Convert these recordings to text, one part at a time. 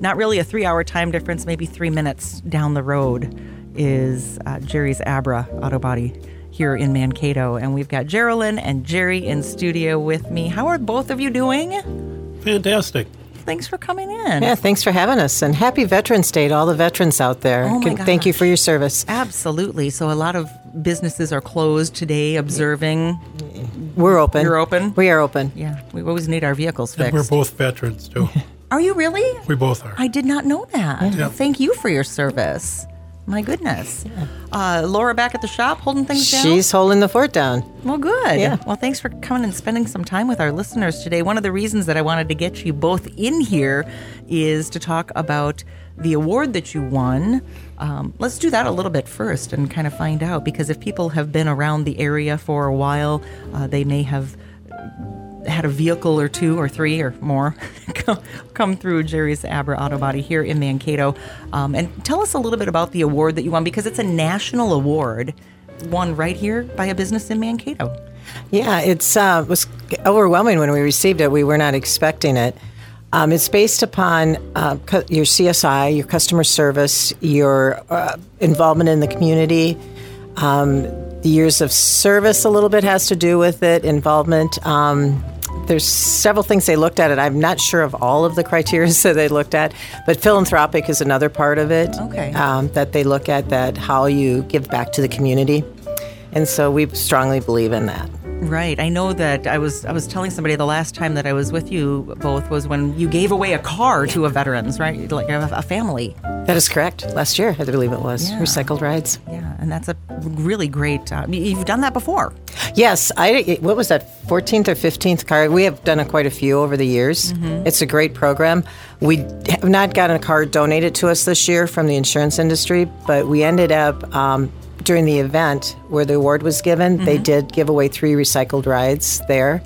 not really a three-hour time difference, maybe three minutes down the road, is uh, Jerry's Abra Auto Body here in Mankato, and we've got Geraldine and Jerry in studio with me. How are both of you doing? Fantastic. Thanks for coming in. Yeah, thanks for having us, and happy Veterans Day to all the veterans out there. Oh my Thank you for your service. Absolutely. So a lot of businesses are closed today, observing. We're open. You're open? We are open. Yeah, we always need our vehicles And we're both veterans, too. Are you really? we both are. I did not know that. Yeah. Thank you for your service. My goodness. Uh, Laura back at the shop holding things down? She's holding the fort down. Well, good. Yeah. Well, thanks for coming and spending some time with our listeners today. One of the reasons that I wanted to get you both in here is to talk about the award that you won. Um, let's do that a little bit first and kind of find out because if people have been around the area for a while, uh, they may have had a vehicle or two or three or more come, come through Jerry's Abra Auto Body here in Mankato. Um, and tell us a little bit about the award that you won because it's a national award won right here by a business in Mankato. Yeah, it's uh, was overwhelming when we received it. We were not expecting it. Um, it's based upon uh, your CSI, your customer service, your uh, involvement in the community. Um, the years of service a little bit has to do with it. Involvement. Um, there's several things they looked at it. I'm not sure of all of the criteria that they looked at, but philanthropic is another part of it. Okay. Um, that they look at that how you give back to the community, and so we strongly believe in that. Right. I know that I was I was telling somebody the last time that I was with you both was when you gave away a car to a veterans, right? Like a, a family. That is correct. Last year, I believe it was Yeah. recycled rides. Yeah, and that's a really great. Uh, you've done that before. Yes, I. What was that? Fourteenth or fifteenth card? We have done a, quite a few over the years. It's a great program. We have not gotten a card donated to us this year from the insurance industry, but we ended up. Um, during the event where the award was given, they did give away three recycled rides there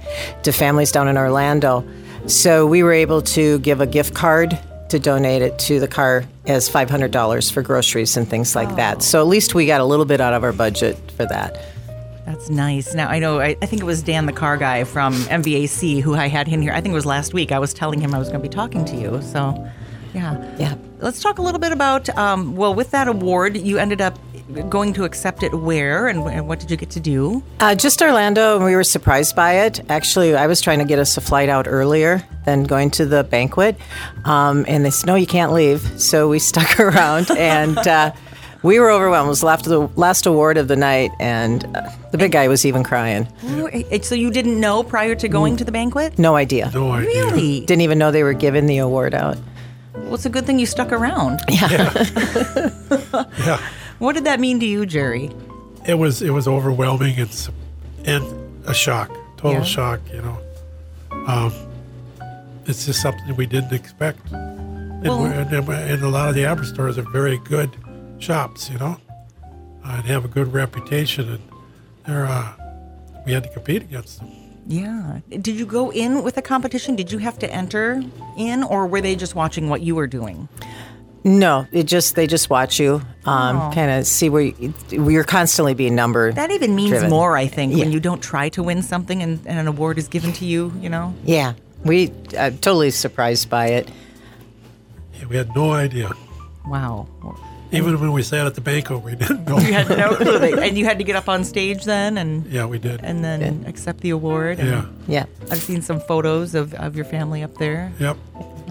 to families down in Orlando. So we were able to give a gift card to donate it to the car as $500 for groceries and things like that. So at least we got a little bit out of our budget for that. That's nice. Now I know. I, I think it was Dan, the car guy from MVAC, who I had in here. I think it was last week. I was telling him I was going to be talking to you. So, yeah, Yeah. Let's talk a little bit about. Um, well, with that award, you ended up going to accept it where, and, and what did you get to do? Uh, just Orlando, and we were surprised by it. Actually, I was trying to get us a flight out earlier than going to the banquet, um, and they said, "No, you can't leave." So we stuck around, and uh, we were overwhelmed. It was last the last award of the night, and uh, the big guy was even crying. Oh, eh, So you didn't know prior to going to the banquet? No idea. No idea. Really? Didn't even know they were giving the award out. Well, it's a good thing you stuck around. Yeah. Yeah. What did that mean to you, Jerry? It was it was overwhelming and s- and a shock, total Yeah. shock. You know, um, it's just something we didn't expect. And, Well- and, and a lot of the Abra stores are very good shops. You know, uh, and have a good reputation, and they're uh, we had to compete against them. Yeah. Did you go in with a competition? Did you have to enter in, or were they just watching what you were doing? No, it just they just watch you, um, Oh. kind of see where you, you're constantly being numbered. That even means Driven. more, I think, when you don't try to win something and, and an award is given to you, you know? Yeah, we uh, totally surprised by it. Yeah, we had no idea. Wow. Even when we sat at the banquet, we didn't know. You had no clue. and you had to get up on stage then and yeah, we did. and then accept the award. and yeah. Yeah, I've seen some photos of, of your family up there. Yep.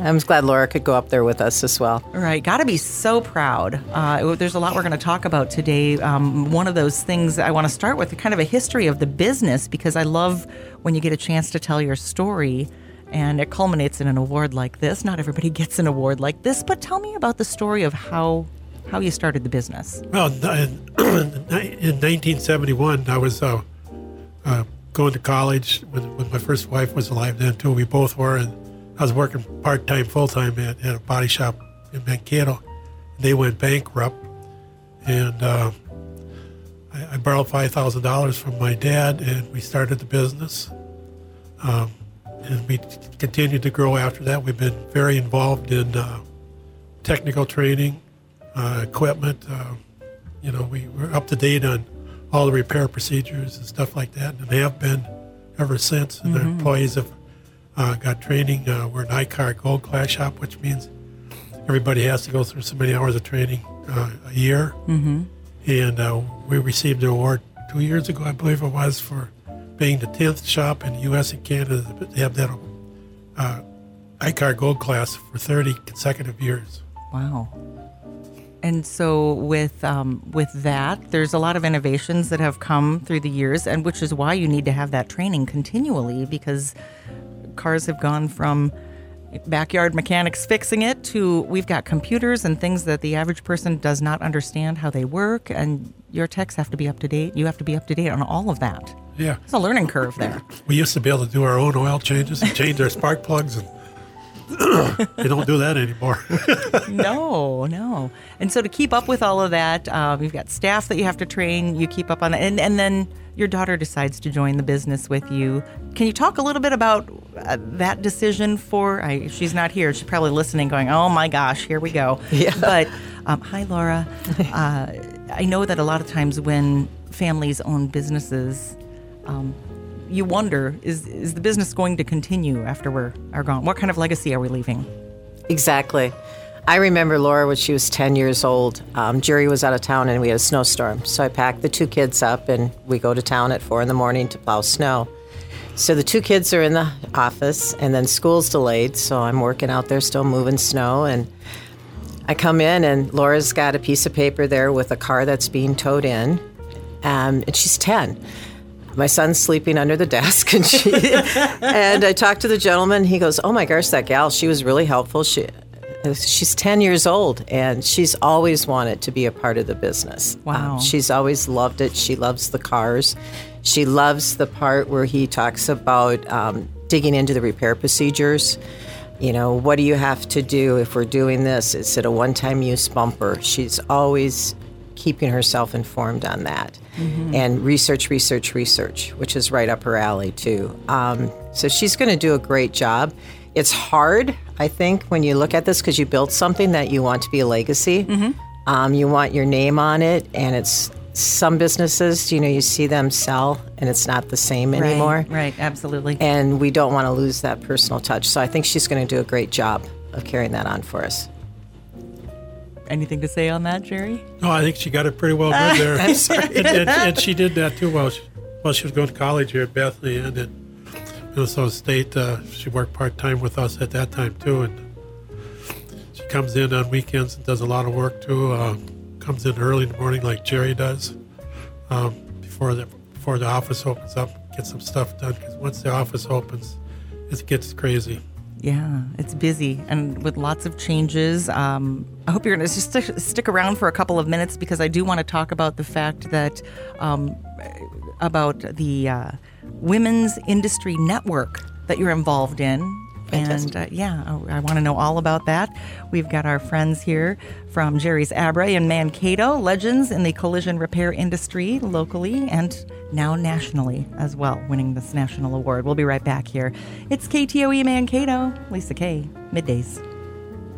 I was glad Laura could go up there with us as well. All right, got to be so proud. Uh, there's a lot we're going to talk about today. Um, one of those things I want to start with, kind of a history of the business, because I love when you get a chance to tell your story and it culminates in an award like this. Not everybody gets an award like this, but tell me about the story of how how you started the business. Well, in, in 1971, I was uh, uh, going to college when, when my first wife was alive then, too. We both were. And I was working part time, full time at, at a body shop in Mankato. They went bankrupt. And uh, I, I borrowed $5,000 from my dad, and we started the business. Um, and we continued to grow after that. We've been very involved in uh, technical training, uh, equipment. Uh, you know, we were up to date on all the repair procedures and stuff like that, and have been ever since. And our employees have uh, got training. Uh, we're an I-CAR Gold Class shop, which means everybody has to go through so many hours of training uh, a year. Mm-hmm. And uh, we received an award two years ago, I believe it was, for being the 10th shop in the U.S. and Canada to have that uh, I-CAR Gold class for 30 consecutive years. Wow. And so with um, with that, there's a lot of innovations that have come through the years, and which is why you need to have that training continually because cars have gone from backyard mechanics fixing it to we've got computers and things that the average person does not understand how they work, and your techs have to be up to date. You have to be up to date on all of that. Yeah, it's a learning curve there. We used to be able to do our own oil changes and change our spark plugs and they don't do that anymore. no, no. And so to keep up with all of that, um, you've got staff that you have to train. You keep up on that, and and then your daughter decides to join the business with you. Can you talk a little bit about uh, that decision? For I, she's not here. She's probably listening, going, "Oh my gosh, here we go." Yeah. But um, hi, Laura. Uh, I know that a lot of times when families own businesses. Um, you wonder is is the business going to continue after we're are gone? What kind of legacy are we leaving? Exactly. I remember Laura when she was 10 years old. Um, Jerry was out of town and we had a snowstorm. So I packed the two kids up and we go to town at four in the morning to plow snow. So the two kids are in the office and then school's delayed. So I'm working out there still moving snow. And I come in and Laura's got a piece of paper there with a car that's being towed in. Um, and she's 10 my son's sleeping under the desk and she and I talked to the gentleman. He goes oh my gosh that gal she was really helpful. She she's 10 years old and she's always wanted to be a part of the business. Wow. um, she's always loved it. She loves the cars. She loves the part where he talks about um, digging into the repair procedures. You know what do you have to do if we're doing this? Is it a one-time use bumper? She's always keeping herself informed on that mm-hmm. and research, research, research, which is right up her alley, too. Um, so she's going to do a great job. It's hard, I think, when you look at this because you built something that you want to be a legacy. Mm-hmm. Um, you want your name on it, and it's some businesses, you know, you see them sell and it's not the same anymore. Right, right, absolutely. And we don't want to lose that personal touch. So I think she's going to do a great job of carrying that on for us. Anything to say on that, Jerry? No, I think she got it pretty well good there. And, and, and, she did that too while she, while she was going to college here at Bethany and at Minnesota State. Uh, she worked part time with us at that time too, and she comes in on weekends and does a lot of work too. Uh, comes in early in the morning like Jerry does um, before the before the office opens up. Get some stuff done because once the office opens, it gets crazy. Yeah, it's busy and with lots of changes. Um, I hope you're going to stick, stick, around for a couple of minutes because I do want to talk about the fact that um, about the uh, women's industry network that you're involved in. And uh, yeah, I, I want to know all about that. We've got our friends here from Jerry's Abra in Mankato, legends in the collision repair industry locally and now nationally as well, winning this national award. We'll be right back here. It's KTOE Mankato, Lisa Kay, middays.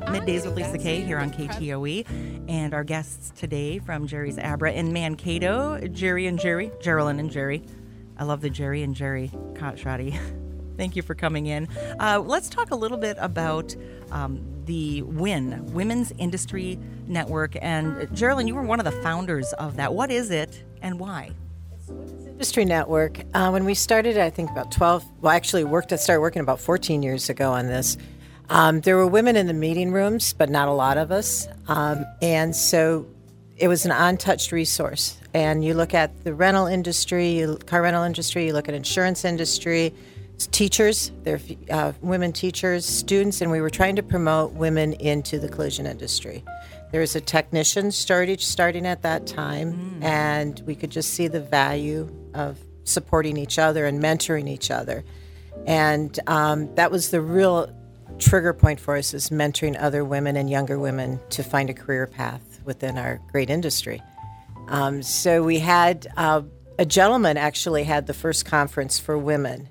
Middays with Lisa Kay here on KTOE. And our guests today from Jerry's Abra in Mankato, Jerry and Jerry, Geraldine and Jerry. I love the Jerry and Jerry Shoddy. Thank you for coming in. Uh, let's talk a little bit about um, the WIN, Women's Industry Network. And Geraldine, you were one of the founders of that. What is it and why? Industry Network. Uh, when we started, I think about 12, well, actually worked, I started working about 14 years ago on this. Um, there were women in the meeting rooms, but not a lot of us. Um, and so it was an untouched resource. And you look at the rental industry, car rental industry, you look at insurance industry, teachers, there are uh, women teachers, students, and we were trying to promote women into the collision industry. There was a technician started starting at that time, mm. and we could just see the value of supporting each other and mentoring each other. And um, that was the real trigger point for us is mentoring other women and younger women to find a career path within our great industry. Um, so we had uh, a gentleman actually had the first conference for women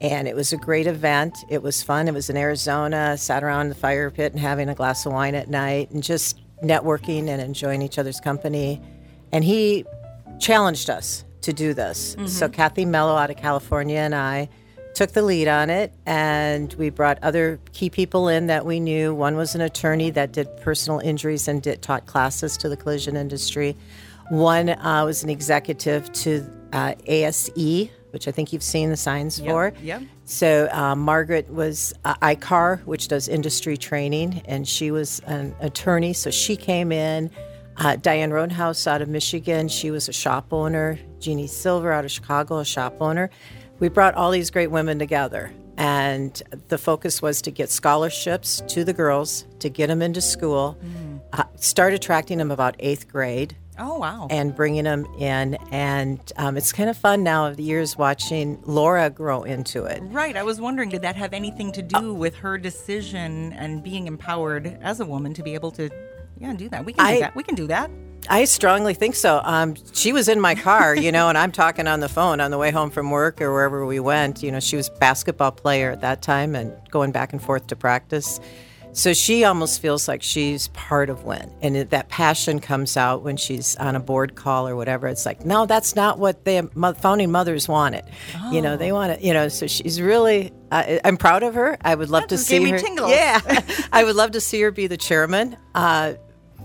and it was a great event. It was fun. It was in Arizona, sat around the fire pit and having a glass of wine at night and just networking and enjoying each other's company. And he challenged us to do this. Mm-hmm. So Kathy Mello out of California and I took the lead on it, and we brought other key people in that we knew. One was an attorney that did personal injuries and did, taught classes to the collision industry. One uh, was an executive to uh, ASE, which I think you've seen the signs for. yep. So uh, Margaret was uh, I-CAR, which does industry training, and she was an attorney. So she came in. Uh, Diane Rodenhouse out of Michigan, she was a shop owner. Jeannie Silver out of Chicago, a shop owner. We brought all these great women together, and the focus was to get scholarships to the girls, to get them into school, uh, start attracting them about eighth grade Oh, wow. and bringing them in. And um, it's kind of fun now of the years watching Laura grow into it. Right. I was wondering, did that have anything to do with her decision and being empowered as a woman to be able to, yeah, do that? We can do that. We can do that. I strongly think so. Um, she was in my car, you know, and I'm talking on the phone on the way home from work or wherever we went. You know, she was basketball player at that time and going back and forth to practice. So she almost feels like she's part of Win, and it, that passion comes out when she's on a board call or whatever. It's like, no, that's not what the founding mothers wanted. You know, they want to, you know. So she's really, uh, I'm proud of her. I would love to see her. tingles. Yeah, I would love to see her be the chairman. Uh,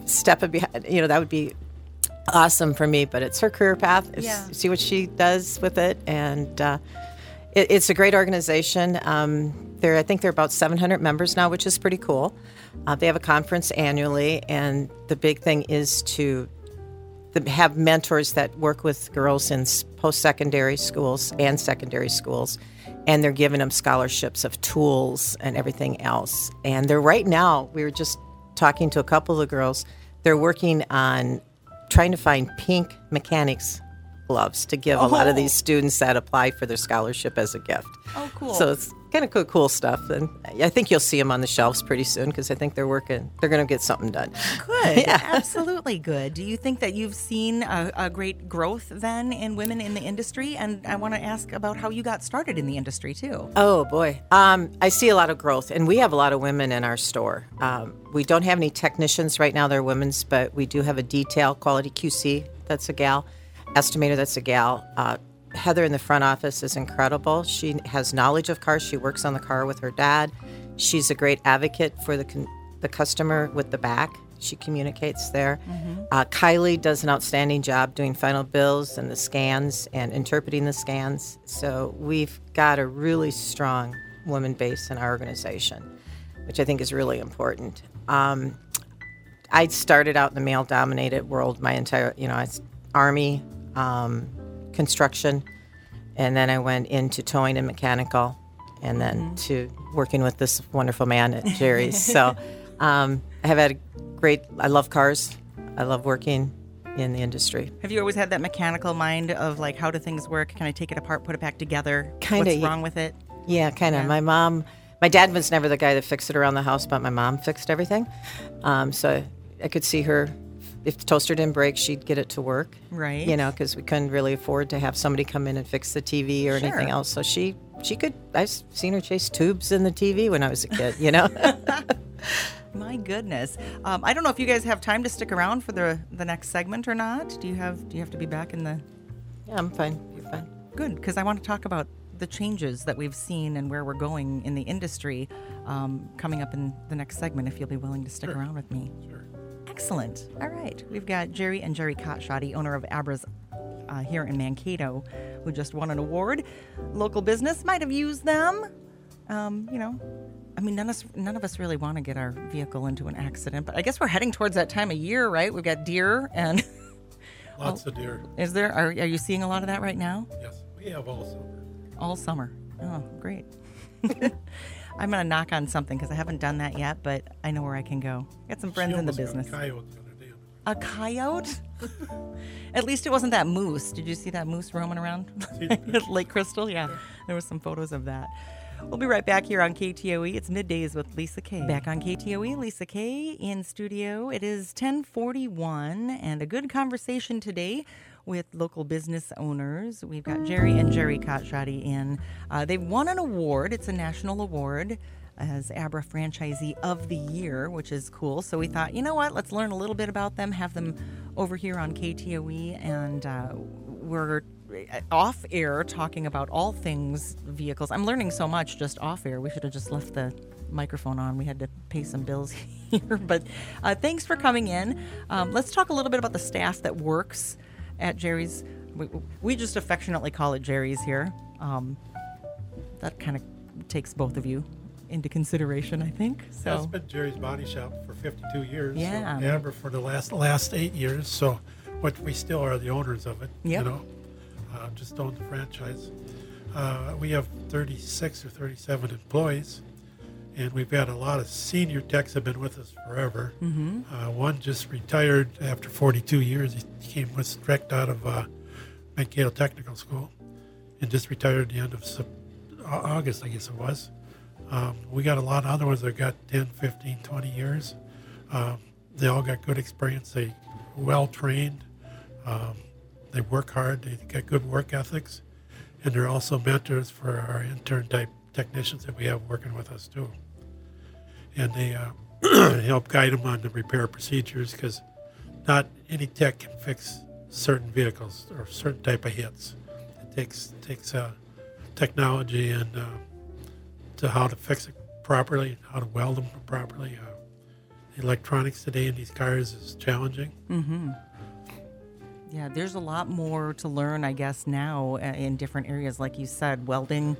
step behind, you know, that would be awesome for me. But it's her career path. Yeah. See what she does with it, and uh, it, it's a great organization. Um, there, I think they're about 700 members now, which is pretty cool. Uh, they have a conference annually, and the big thing is to have mentors that work with girls in post secondary schools and secondary schools, and they're giving them scholarships of tools and everything else. And they're right now, we were just talking to a couple of girls, they're working on trying to find pink mechanics gloves to give a lot of Oh. these students that apply for their scholarship as a gift. Oh, cool. So it's kind of cool, cool stuff, and I think you'll see them on the shelves pretty soon because I think they're working. They're going to get something done. Good. Absolutely good. Do you think that you've seen a, a great growth then in women in the industry? And I want to ask about how you got started in the industry too. Oh boy, um, I see a lot of growth, and we have a lot of women in our store. Um, we don't have any technicians right now; they're women's, but we do have a detail quality QC. That's a gal, estimator. That's a gal. Uh, Heather in the front office is incredible. She has knowledge of cars. She works on the car with her dad. She's a great advocate for the con- the customer with the back. She communicates there. Uh, Kylie does an outstanding job doing final bills and the scans and interpreting the scans. So we've got a really strong woman base in our organization, which I think is really important. Um, I started out in the male-dominated world my entire, you know, army, um, construction, and then I went into towing and mechanical, and then to working with this wonderful man at Jerry's. so um, I have had a great. I love cars. I love working in the industry. Have you always had that mechanical mind of like, how do things work? Can I take it apart, put it back together? Kinda, What's wrong with it? Yeah, kind of. My mom, my dad was never the guy that fixed it around the house, but my mom fixed everything. Um, so I could see her. If the toaster didn't break, she'd get it to work. Right. You know, because we couldn't really afford to have somebody come in and fix the TV or anything else. So she, she could. I've seen her chase tubes in the TV when I was a kid. You know. My goodness. Um, I don't know if you guys have time to stick around for the the next segment or not. Do you have Do you have to be back in the yeah, I'm fine. You're fine. Good, because I want to talk about the changes that we've seen and where we're going in the industry um, coming up in the next segment, if you'll be willing to stick around with me. Sure. Excellent. All right. We've got Jerry and Jerry Kotschotti, owner of Abra's uh, here in Mankato, who just won an award. Local business might have used them. Um, you know, I mean, none of, us, none of us really want to get our vehicle into an accident, but I guess we're heading towards that time of year, right? We've got deer, and Lots of deer. is there? Are, are you seeing a lot of that right now? Yes, we have all summer. all summer. Oh, great. I'm going to knock on something because I haven't done that yet, but I know where I can go. Got some friends in the got a business. coyote the other day. A coyote? At least it wasn't that moose. Did you see that moose roaming around See the picture. Lake Crystal? Yeah, there was some photos of that. We'll be right back here on KTOE. It's middays with Lisa Kay. Back on KTOE, Lisa Kay in studio. It is 1041 and a good conversation today with local business owners. We've got Jerry and Jerry Kotschotti in. Uh, they won an award. It's a national award as Abra Franchisee of the Year, which is cool. So we thought, you know what? Let's learn a little bit about them, have them over here on KTOE, and uh, we're uh, off air talking about all things vehicles. I'm learning so much just off air. We should have just left the microphone on. We had to pay some bills here. But uh, thanks for coming in. Um, let's talk a little bit about the staff that works at Jerry's. We, we just affectionately call it Jerry's here. Um, that kind of takes both of you into consideration, I think. So That's been Jerry's Body Shop for 52 years. Yeah. So Abra for the last last eight years. So, but we still are the owners of it. Yep. You know, uh, just own the franchise. Uh, we have 36 or 37 employees, and we've had a lot of senior techs have been with us forever. Mm-hmm. Uh, one just retired after 42 years. He came was direct out of uh, Mankato Technical School, and just retired at the end of August, I guess it was. Um, we got a lot of other ones that got 10, 15, 20 years. Um, they all got good experience. They well trained. Um, they work hard. They got good work ethics, and they're also mentors for our intern type technicians that we have working with us too. And they uh, help guide them on the repair procedures because not any tech can fix certain vehicles or certain type of hits. It takes takes uh, technology and uh, to how to fix it properly, how to weld them properly. Uh, electronics today in these cars is challenging. Yeah, there's a lot more to learn, I guess, now uh, in different areas, like you said, welding,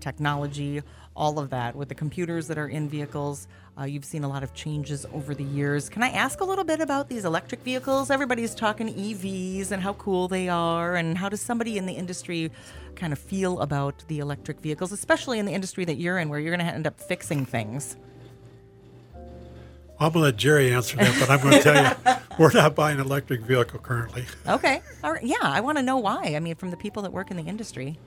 technology, all of that. With the computers that are in vehicles, uh, you've seen a lot of changes over the years. Can I ask a little bit about these electric vehicles? Everybody's talking EVs and how cool they are, and how does somebody in the industry kind of feel about the electric vehicles, especially in the industry that you're in, where you're going to end up fixing things? I'm going to let Jerry answer that, but I'm going to tell you, we're not buying an electric vehicle currently. Okay, all right, yeah, I want to know why. I mean, from the people that work in the industry.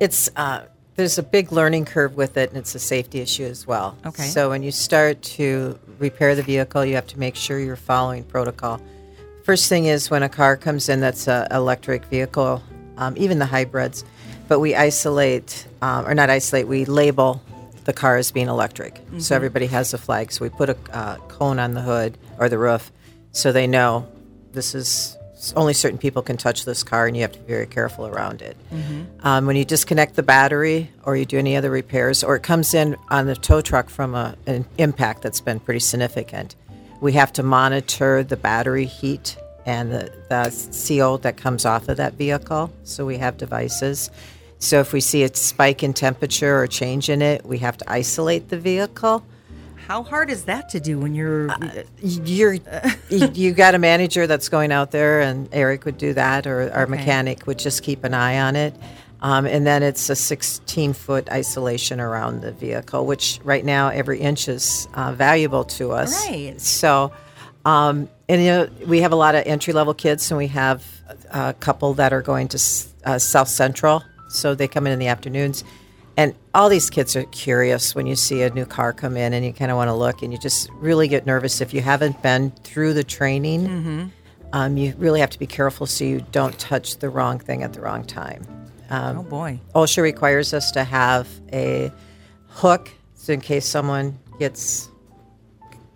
It's uh, there's a big learning curve with it, and it's a safety issue as well. Okay. So when you start to repair the vehicle, you have to make sure you're following protocol. First thing is when a car comes in that's an electric vehicle, um, even the hybrids, but we isolate um, or not isolate, we label the car as being electric, so everybody has a flag. So we put a uh, cone on the hood or the roof, so they know this is only certain people can touch this car, and you have to be very careful around it. Um, when you disconnect the battery or you do any other repairs, or it comes in on the tow truck from a, an impact that's been pretty significant, we have to monitor the battery heat and the, the CO that comes off of that vehicle. So we have devices. So if we see a spike in temperature or change in it, we have to isolate the vehicle. How hard is that to do when you're? You're you got a manager that's going out there, and Eric would do that, or our mechanic would just keep an eye on it. Um, and then it's a 16 foot isolation around the vehicle, which right now every inch is uh, valuable to us. Right. So, um, and you know, we have a lot of entry level kids, and we have a couple that are going to uh, South Central, so they come in in the afternoons. And all these kids are curious when you see a new car come in, and you kind of want to look, and you just really get nervous if you haven't been through the training. Um, you really have to be careful so you don't touch the wrong thing at the wrong time. oh boy. OSHA requires us to have a hook, so in case someone gets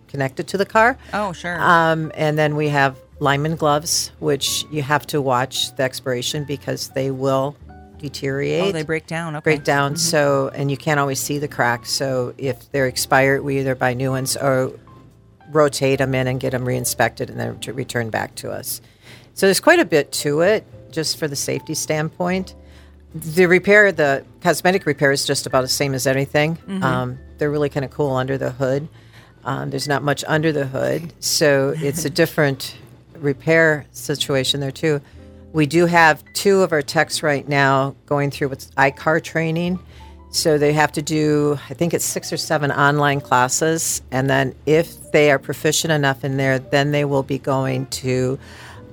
connected to the car. Oh sure. Um, and then we have lineman gloves, which you have to watch the expiration because they will deteriorate. oh, they break down. Okay. break down. So, and you can't always see the cracks. So, if they're expired, we either buy new ones or rotate them in and get them re-inspected and then to return back to us. So, there's quite a bit to it, just for the safety standpoint. The repair, the cosmetic repair, is just about the same as anything. Um, they're really kind of cool under the hood. Um, there's not much under the hood, so it's a different repair situation there too. We do have two of our techs right now going through what's I-CAR training. So they have to do, I think it's six or seven online classes. And then if they are proficient enough in there, then they will be going to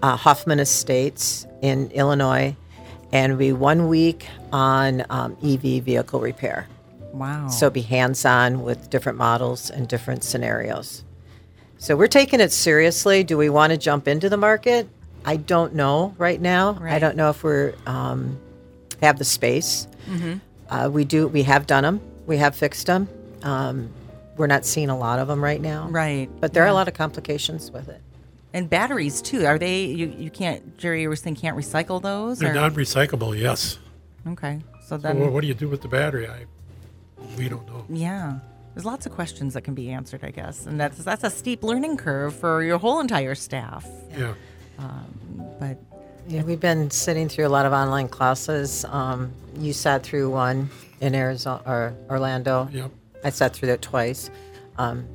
uh, Hoffman Estates in Illinois and be one week on um, EV vehicle repair. Wow. So be hands on with different models and different scenarios. So we're taking it seriously. Do we want to jump into the market? I don't know right now. I don't know if we're um, have the space. Uh, we do. We have done them. We have fixed them. Um, we're not seeing a lot of them right now. right. But there are a lot of complications with it. And batteries too. Are they? You, you can't. Jerry was saying can't recycle those. They're or- non-recyclable. Yes. Okay. So So then, what, what do you do with the battery? I we don't know. yeah, there's lots of questions that can be answered, I guess, and that's that's a steep learning curve for your whole entire staff. Yeah. But Yeah, we've been sitting through a lot of online classes. Um, you sat through one in Arizona or Orlando. Yep. I sat through that twice. Um,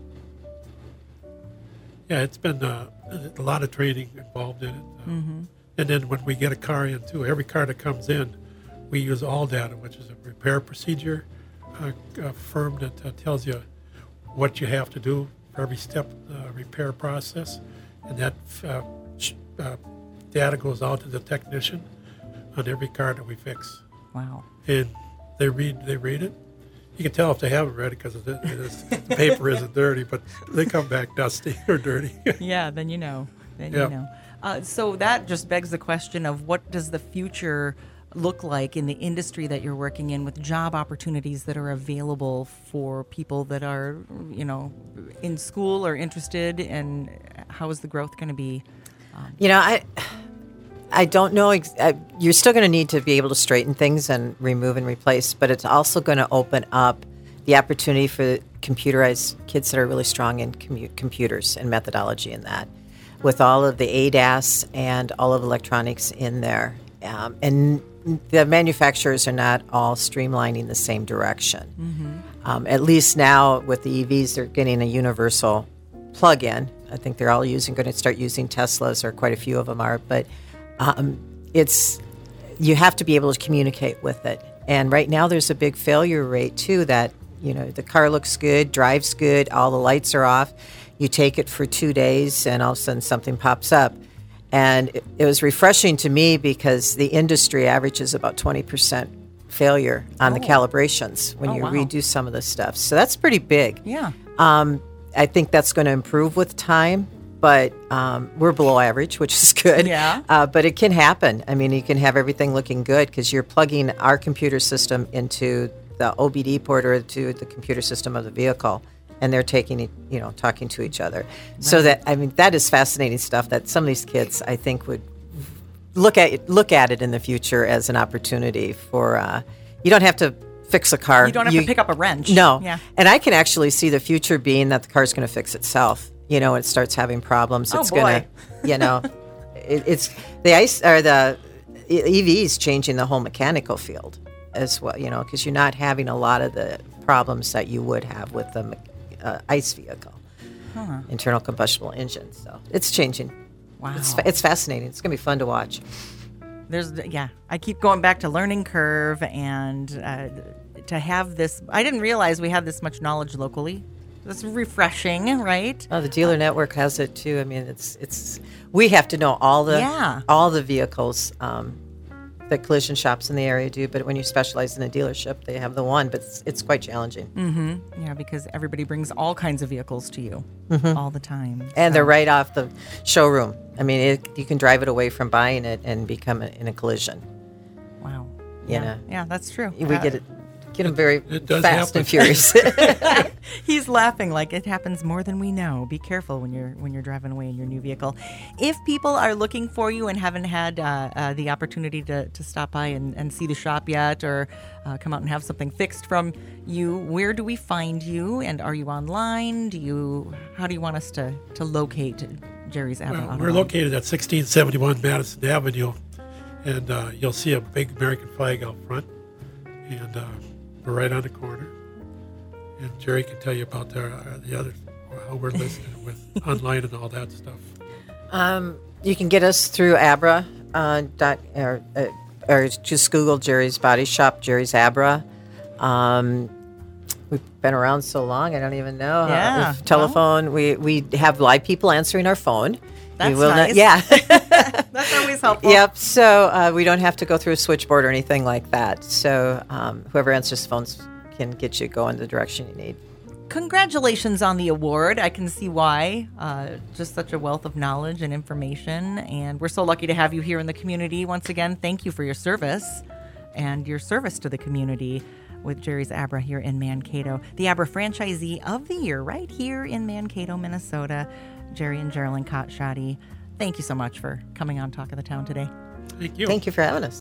Yeah, it's been uh, a lot of training involved in it. Uh, And then when we get a car in, too, every car that comes in, we use ALLDATA, which is a repair procedure uh, a firm that uh, tells you what you have to do for every step of the repair process. And that uh, data goes out to the technician on every car that we fix. wow. And they read they read it. You can tell if they haven't read it because it is, the paper isn't dirty, but they come back dusty or dirty. Yeah, then you know. Then Yep. you know. Uh, so that just begs the question of what does the future look like in the industry that you're working in with job opportunities that are available for people that are, you know, in school or interested and how is the growth going to be? You know, I I don't know. Ex- I, you're still going to need to be able to straighten things and remove and replace, but it's also going to open up the opportunity for computerized kids that are really strong in commu- computers and methodology in that, with all of the ADAS and all of electronics in there, um, and the manufacturers are not all streamlining the same direction. Um, at least now with the EVs, they're getting a universal plug-in. I think they're all using going to start using Teslas, or quite a few of them are. But um, it's you have to be able to communicate with it. And right now, there's a big failure rate too. That you know the car looks good, drives good, all the lights are off. You take it for two days, and all of a sudden something pops up. And it, it was refreshing to me because the industry averages about 20% failure on the calibrations when Oh, you wow. redo some of the stuff. So that's pretty big. Yeah. Um, I think that's going to improve with time, but um, we're below average, which is good. Yeah. Uh, but it can happen. I mean, you can have everything looking good because you're plugging our computer system into the OBD port or to the computer system of the vehicle, and they're taking, it, you know, talking to each other. So that I mean, that is fascinating stuff that some of these kids, I think, would look at it, look at it in the future as an opportunity for. Uh, you don't have to fix a car. You don't have to pick up a wrench. No. Yeah. And I can actually see the future being that the car's going to fix itself. You know, it starts having problems. Oh, It's going to, you know, it, it's the ice or the EVs changing the whole mechanical field as well. You know, because you're not having a lot of the problems that you would have with the uh, ICE vehicle, internal combustible engine. So it's changing. Wow. It's, it's fascinating. It's going to be fun to watch. There's yeah, I keep going back to learning curve and uh, to have this. I didn't realize we had this much knowledge locally. That's refreshing, right? Oh, the dealer network has it too. I mean, it's it's we have to know all the Yeah. all the vehicles um, that collision shops in the area do. But when you specialize in a dealership, they have the one. But it's, it's quite challenging, Yeah, because everybody brings all kinds of vehicles to you all the time. Mm-hmm. and they're right off the showroom. I mean, it, you can drive it away from buying it and become a, in a collision. Wow. You yeah. know. Yeah, that's true. We Uh, get it, get him very It does fast happen. and furious. He's laughing like it happens more than we know. Be careful when you're when you're driving away in your new vehicle. If people are looking for you and haven't had uh, uh, the opportunity to, to stop by and, and see the shop yet, or uh, come out and have something fixed from you, where do we find you? And are you online? Do you how do you want us to to locate Jerry's Abra? Well, we're located at 1671 Madison Avenue, and uh, you'll see a big American flag out front, and uh, we're right on the corner. And Jerry can tell you about the, uh, the other how we're listed with online and all that stuff. Um, you can get us through Abra, uh, dot, or, uh, or just Google Jerry's Body Shop, Jerry's Abra. Um, we've been around so long, I don't even know. Yeah, we've telephone. We we have live people answering our phone. That's we will nice. Not, yeah. That's always helpful. yep. So uh, we don't have to go through a switchboard or anything like that. So um, whoever answers the phones can get you going the direction you need. Congratulations on the award. I can see why. Uh, just such a wealth of knowledge and information. And we're so lucky to have you here in the community. Once again, thank you for your service and your service to the community with Jerry's Abra here in Mankato, the Abra franchisee of the year, right here in Mankato, Minnesota. Jerry and Geraldine Kotshoddy, thank you so much for coming on Talk of the Town today. Thank you. Thank you for having us.